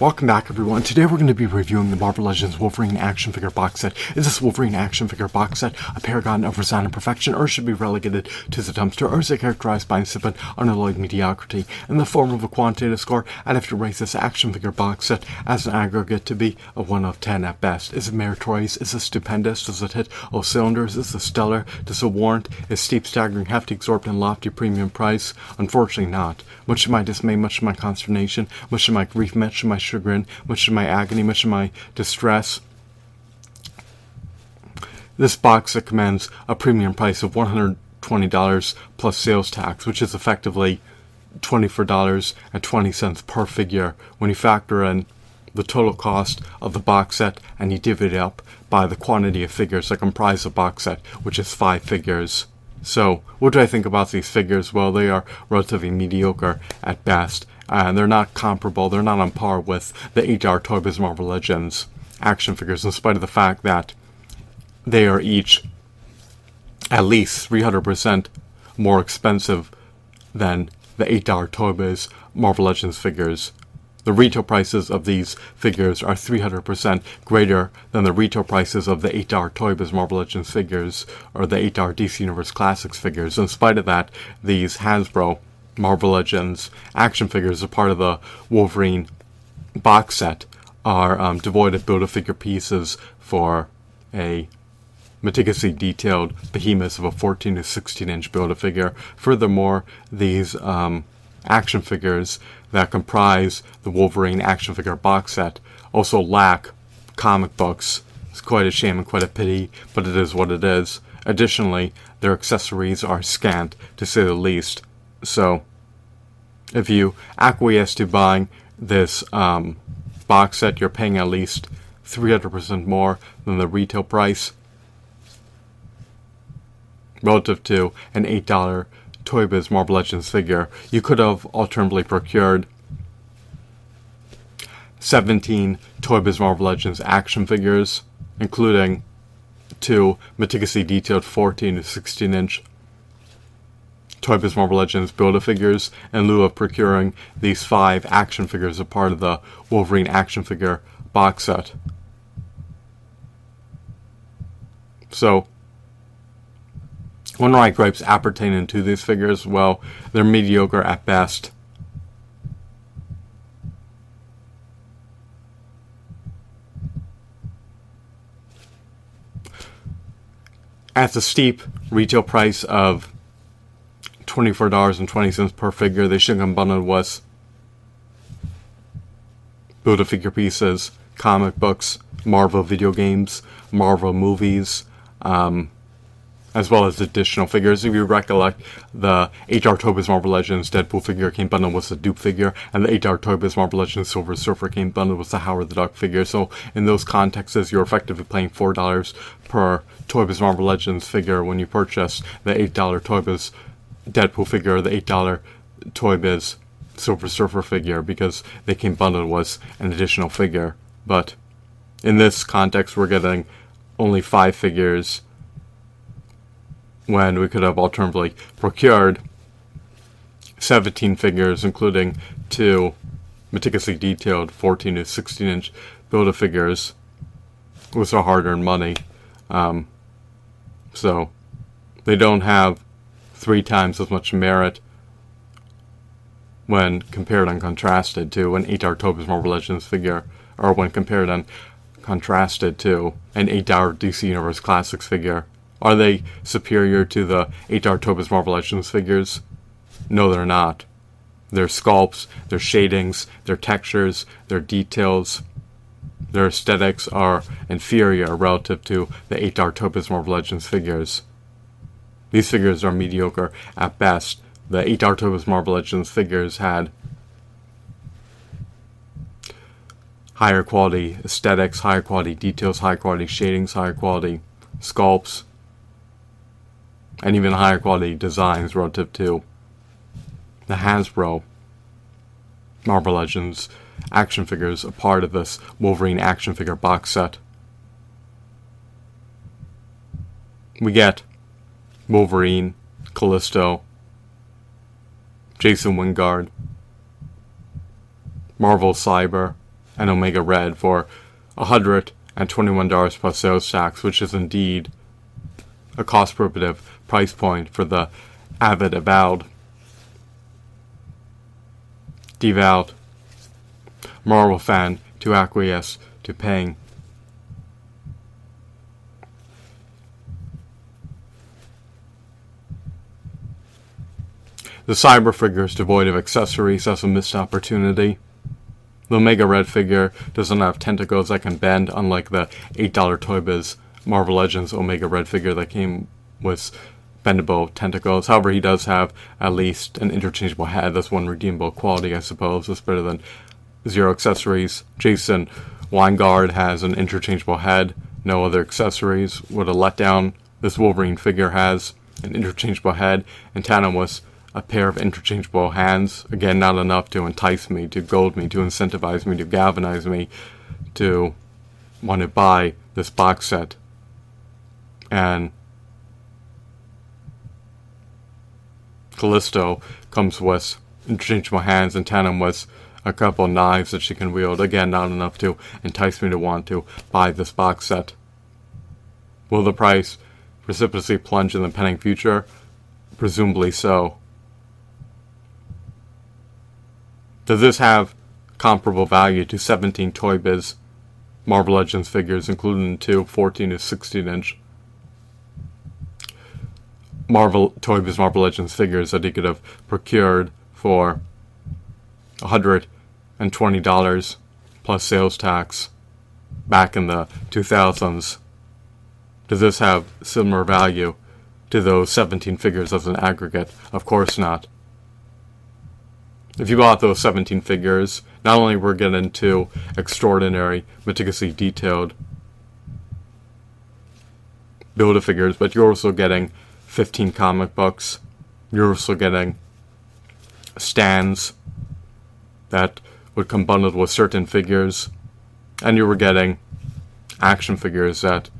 Welcome back everyone. Today we're going to be reviewing the Marvel Legends Wolverine action figure box set. Is this Wolverine action figure box set a paragon of resounding perfection or should be relegated to the dumpster or is it characterized by insipid, unalloyed mediocrity in the form of a quantitative score? I'd have to rate this action figure box set as an aggregate to be a 1 of 10 at best. Is it meritorious? Is it stupendous? Does it hit all cylinders? Is it stellar? Does it warrant a steep, staggering, hefty, exorbitant, lofty premium price? Unfortunately not. Much of my dismay, much of my consternation, much of my grief, much of my chagrin, much of my agony, much of my distress. This box that commands a premium price of $120 plus sales tax, which is effectively $24.20 per figure when you factor in the total cost of the box set and you divvy it up by the quantity of figures that comprise the box set, which is five figures. So, what do I think about these figures? Well, they are relatively mediocre at best, and they're not comparable, they're not on par with the 8 Toy Biz Marvel Legends action figures, in spite of the fact that they are each at least 300% more expensive than the $8 Toy Biz Marvel Legends figures. The retail prices of these figures are 300% greater than the retail prices of the $8 Toy Biz Marvel Legends figures or the $8 DC Universe Classics figures. In spite of that, these Hasbro Marvel Legends action figures, a part of the Wolverine box set, are um, devoid of Build-A-Figure pieces for a meticulously detailed behemoth of a 14 to 16 inch Build-A-Figure. Furthermore, these um, action figures that comprise the Wolverine action figure box set also lack comic books. It's quite a shame and quite a pity, but it is what it is. Additionally, their accessories are scant, to say the least. So, if you acquiesce to buying this um, box set, you're paying at least 300% more than the retail price relative to an $8 Toy Biz Marvel Legends figure. You could have alternatively procured 17 Toy Biz Marvel Legends action figures, including two meticulously detailed 14 to 16 inch Toy Biz Marvel Legends Build-A-Figures in lieu of procuring these five action figures as part of the Wolverine action figure box set. So, one of my gripes appertaining to these figures, well, they're mediocre at best. At the steep retail price of $24.20 per figure. They should come bundled with Build-A-Figure pieces, comic books, Marvel video games, Marvel movies, um, as well as additional figures. If you recollect, the HR Toy Marvel Legends Deadpool figure came bundled with the Doop figure, and the HR Toy Marvel Legends Silver Surfer came bundled with the Howard the Duck figure. So, in those contexts, you're effectively paying $4 per Toy Biz Marvel Legends figure when you purchase the $8 Toy Biz Deadpool figure, the $8 Toy Biz Silver Surfer figure, because they came bundled was an additional figure. But in this context, we're getting only five figures when we could have alternatively procured 17 figures, including two meticulously detailed 14 to 16 inch build a figures with our hard earned money. Um, so they don't have three times as much merit when compared and contrasted to an 8 Toy Biz Marvel Legends figure, or when compared and contrasted to an eight-hour DC Universe Classics figure. Are they superior to the 8 Toy Biz Marvel Legends figures? No, they're not. Their sculpts, their shadings, their textures, their details, their aesthetics are inferior relative to the 8 Toy Biz Marvel Legends figures. These figures are mediocre at best. The 8 Toy Biz Marvel Legends figures had higher quality aesthetics, higher quality details, higher quality shadings, higher quality sculpts, and even higher quality designs relative to the Hasbro Marvel Legends action figures, a part of this Wolverine action figure box set. We get Wolverine, Callisto, Jason Wyngarde, Marvel Cyber, and Omega Red for $121 plus sales tax, which is indeed a cost prohibitive price point for the avid avowed devout Marvel fan to acquiesce to paying. The cyber figure is devoid of accessories as a missed opportunity. The Omega Red figure doesn't have tentacles that can bend, unlike the $8 Toy Biz Marvel Legends Omega Red figure that came with bendable tentacles. However, he does have at least an interchangeable head. That's one redeemable quality, I suppose. That's better than zero accessories. Jason Wyngarde has an interchangeable head, no other accessories. What a letdown. This Wolverine figure has an interchangeable head, and Thanos was a pair of interchangeable hands. Again, not enough to entice me, to goad me, to incentivize me, to galvanize me to want to buy this box set. And Callisto comes with interchangeable hands, and Tandem with a couple knives that she can wield. Again, not enough to entice me to want to buy this box set. Will the price precipitously plunge in the pending future? Presumably so. Does this have comparable value to 17 Toy Biz Marvel Legends figures, including two 14 to 16 inch Marvel Toy Biz Marvel Legends figures that he could have procured for $120 plus sales tax back in the 2000s? Does this have similar value to those 17 figures as an aggregate? Of course not if you bought those 17 figures, not only we're getting into extraordinary, meticulously detailed build a figures, but you're also getting 15 comic books. You're also getting stands that would come bundled with certain figures, and you were getting action figures that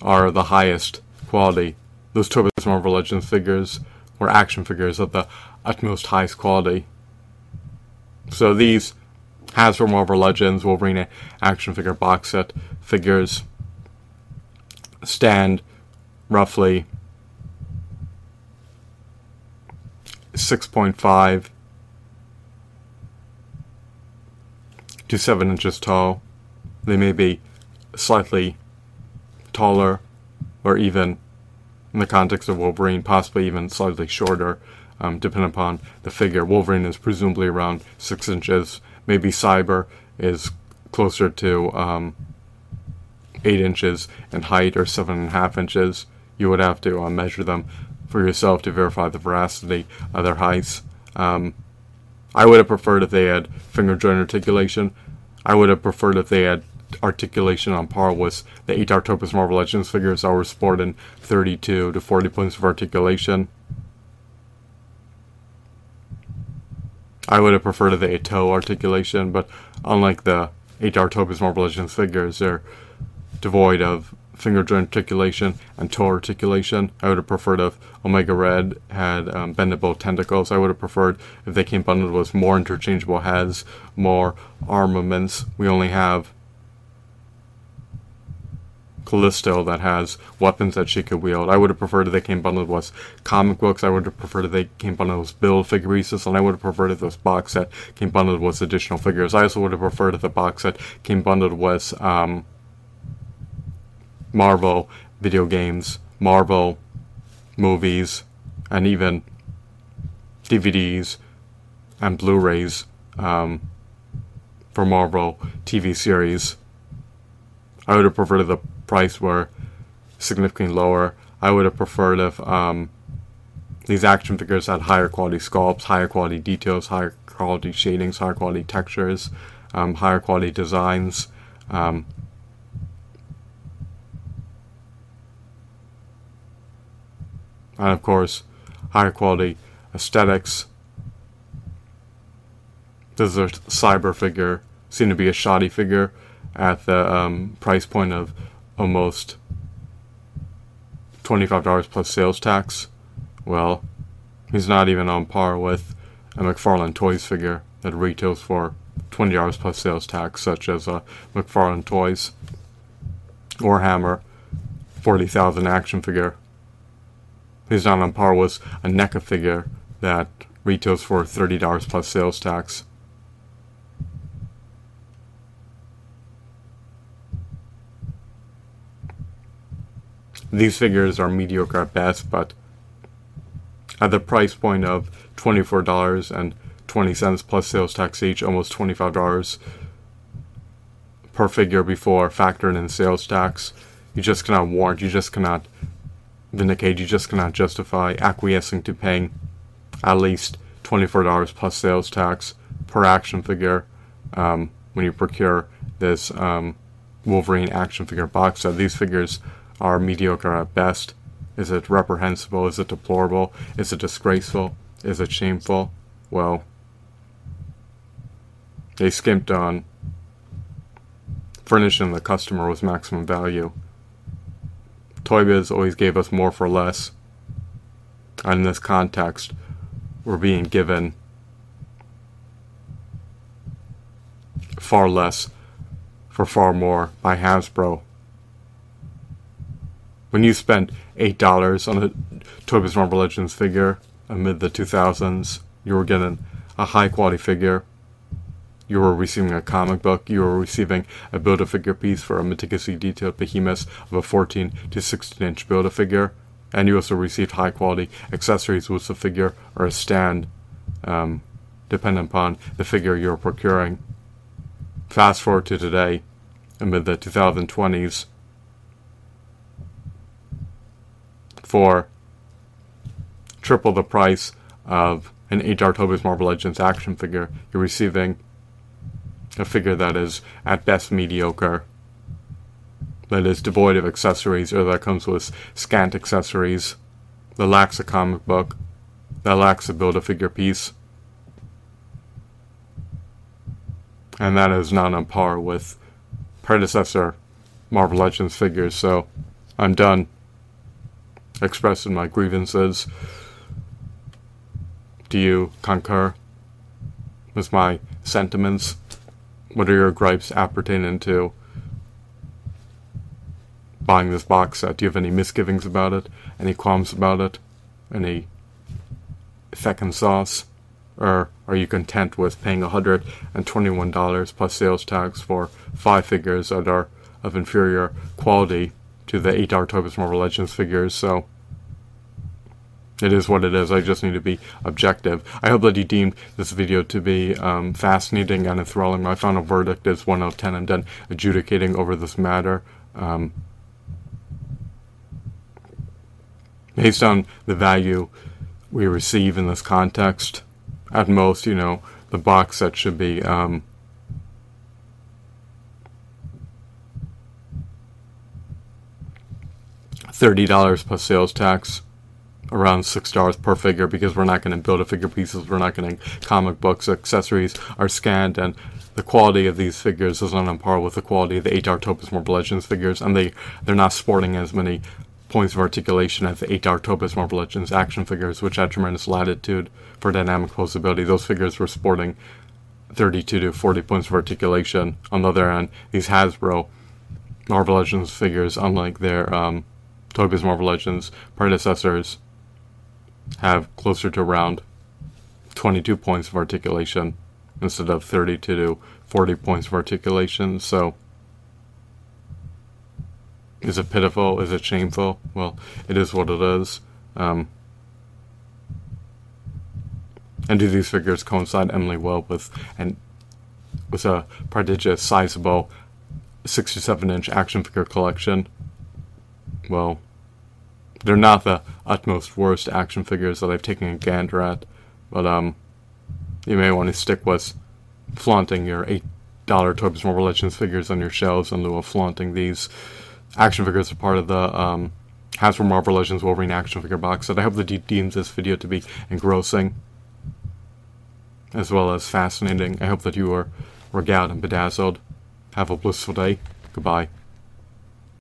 are the highest quality. Those Toy Biz Marvel Legends figures were action figures of the utmost highest quality. So these Hasbro Marvel Legends Wolverine action figure box set figures stand roughly 6.5 to 7 inches tall. They may be slightly taller or even in the context of Wolverine, possibly even slightly shorter um, depending upon the figure. Wolverine is presumably around six inches. Maybe Cyber is closer to um, eight inches in height or seven and a half inches. You would have to uh, measure them for yourself to verify the veracity of their heights. Um, I would have preferred if they had finger joint articulation. I would have preferred if they had articulation on par with the 8 Toy Marvel Legends figures that were sporting 32 to 40 points of articulation. I would have preferred the toe articulation, but unlike the 8R Toy Marvel Legends figures, they're devoid of finger joint articulation and toe articulation. I would have preferred if Omega Red had um, bendable tentacles. I would have preferred if they came bundled with more interchangeable heads, more armaments. We only have Callisto that has weapons that she could wield. I would have preferred if they came bundled with comic books. I would have preferred if they came bundled with build figure pieces, and I would have preferred if this box set came bundled with additional figures. I also would have preferred if the box set came bundled with um, Marvel video games, Marvel movies, and even DVDs and Blu-rays um, for Marvel TV series. I would have preferred the price were significantly lower. I would have preferred if um, these action figures had higher quality sculpts, higher quality details, higher quality shadings, higher quality textures, um, higher quality designs. Um, and of course, higher quality aesthetics. This is a cyber figure, seemed to be a shoddy figure at the um, price point of almost $25 plus sales tax. Well, he's not even on par with a McFarlane Toys figure that retails for $20 plus sales tax, such as a McFarlane Toys Warhammer 40,000 action figure. He's not on par with a NECA figure that retails for $30 plus sales tax. These figures are mediocre at best, but at the price point of $24.20 plus sales tax each, almost $25 per figure before factoring in sales tax, you just cannot warrant, you just cannot vindicate, you just cannot justify acquiescing to paying at least $24 plus sales tax per action figure um, when you procure this um, Wolverine action figure box set. These figures are mediocre at best. Is it reprehensible? Is it deplorable? Is it disgraceful? Is it shameful? Well, they skimped on furnishing the customer with maximum value. Toy Biz always gave us more for less. And in this context, we're being given far less for far more by Hasbro when you spent eight dollars on a Toy Biz Marvel Legends figure amid the 2000s, you were getting a high quality figure. You were receiving a comic book. You were receiving a build a figure piece for a meticulously detailed behemoth of a 14 to 16 inch build a figure, and you also received high quality accessories with the figure or a stand, um, depending upon the figure you're procuring. Fast forward to today, amid the 2020s for triple the price of an 8 Toy Biz Marvel Legends action figure, you're receiving a figure that is at best mediocre, that is devoid of accessories, or that comes with scant accessories, that lacks a comic book, that lacks a build a figure piece. And that is not on par with predecessor Marvel Legends figures, so I'm done expressing my grievances. Do you concur with my sentiments? What are your gripes appertaining to buying this box set? Do you have any misgivings about it? Any qualms about it? Any second sauce? Or are you content with paying $121 plus sales tax for five figures that are of inferior quality to the 8 Toy Biz Marvel Legends figures, so it is what it is. I just need to be objective. I hope that you deemed this video to be um, fascinating and enthralling. My final verdict is 1 out of 10. I'm done adjudicating over this matter. Um, based on the value we receive in this context, at most, you know, the box set should be um, $30 plus sales tax, around $6 per figure because we're not going to build a figure pieces, we're not getting comic books, accessories are scanned, and the quality of these figures is not on par with the quality of the 8 Toy Biz Marvel Legends figures, and they, they're not sporting as many points of articulation as the 8 Toy Biz Marvel Legends action figures, which had tremendous latitude for dynamic posability. Those figures were sporting 32 to 40 points of articulation. On the other hand, these Hasbro Marvel Legends figures, unlike their um, Biz Marvel Legends predecessors, have closer to around 22 points of articulation instead of 30 to 40 points of articulation. So, is it pitiful? Is it shameful? Well, it is what it is. Um, and do these figures coincide Emily well with and with a prodigious, sizable 67 inch action figure collection? Well, they're not the utmost worst action figures that I've taken a gander at, but um, you may want to stick with flaunting your eight dollar Toy Biz Marvel Legends figures on your shelves in lieu of flaunting these action figures are part of the um, Hasbro Marvel Legends Wolverine action figure box set. I hope that you deems this video to be engrossing as well as fascinating. I hope that you are regaled and bedazzled. Have a blissful day. Goodbye.